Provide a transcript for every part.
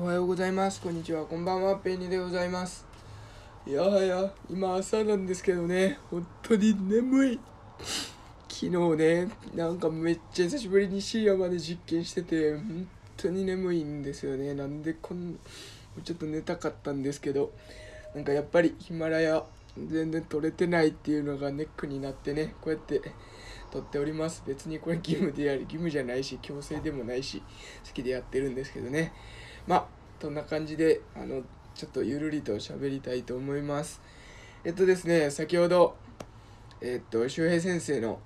おはようございます。こんにちは。こんばんは。ペニでございます。いやはや、今朝なんですけどね、本当に眠い。昨日ね、なんかめっちゃ久しぶりに深夜まで実験してて、本当に眠いんですよね。なんでこん、ちょっと寝たかったんですけど、なんかやっぱりヒマラヤ全然撮れてないっていうのがネックになってね、こうやって撮っております。別にこれ義務でやる、義務じゃないし、強制でもないし、好きでやってるんですけどね。まあ、そんな感じで、あの、ちょっとゆるりと喋りたいと思います。えっとですね、先ほど、えっと、周平先生の、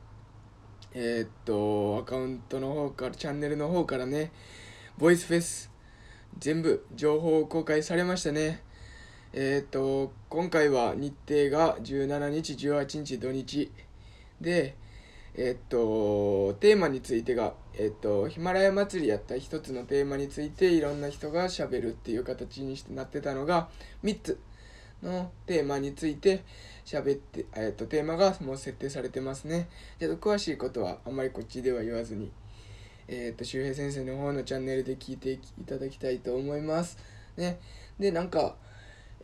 えっと、アカウントの方から、チャンネルの方からね、ボイスフェス、全部情報を公開されましたね。えっと、今回は日程が17日、18日、土日で、えっと、テーマについてが、えっと、ヒマラヤ祭りやった一つのテーマについていろんな人がしゃべるっていう形にしてなってたのが3つのテーマについて喋って、えっと、テーマがもう設定されてますね。ちょっと詳しいことはあんまりこっちでは言わずに、えっと、周平先生の方のチャンネルで聞いていただきたいと思います。ね。で、なんか、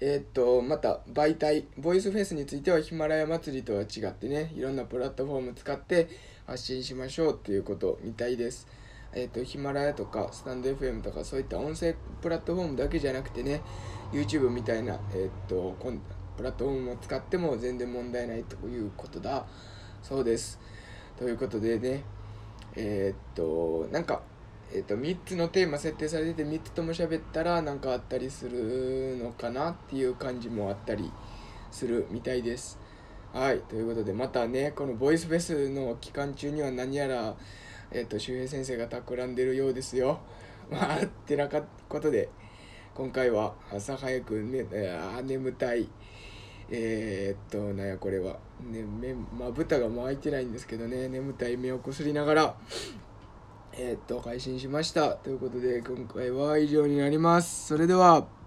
えー、っと、また媒体、ボイスフェスについてはヒマラヤ祭りとは違ってね、いろんなプラットフォーム使って発信しましょうっていうことみたいです。えー、っと、ヒマラヤとかスタンド FM とかそういった音声プラットフォームだけじゃなくてね、YouTube みたいな、えー、っと、プラットフォームを使っても全然問題ないということだそうです。ということでね、えっと、なんか、えーと、3つのテーマ設定されてて3つとも喋ったら何かあったりするのかなっていう感じもあったりするみたいです。はいということでまたねこのボイスフェスの期間中には何やら、えーと、周平先生が企んでるようですよ。まあってなかことで今回は朝早くねあ眠たい。えー、っと、なんやこれは。ね、目、まぶたがもう開いてないんですけどね、眠たい目をこすりながら、えー、っと、配信しました。ということで、今回は以上になります。それでは。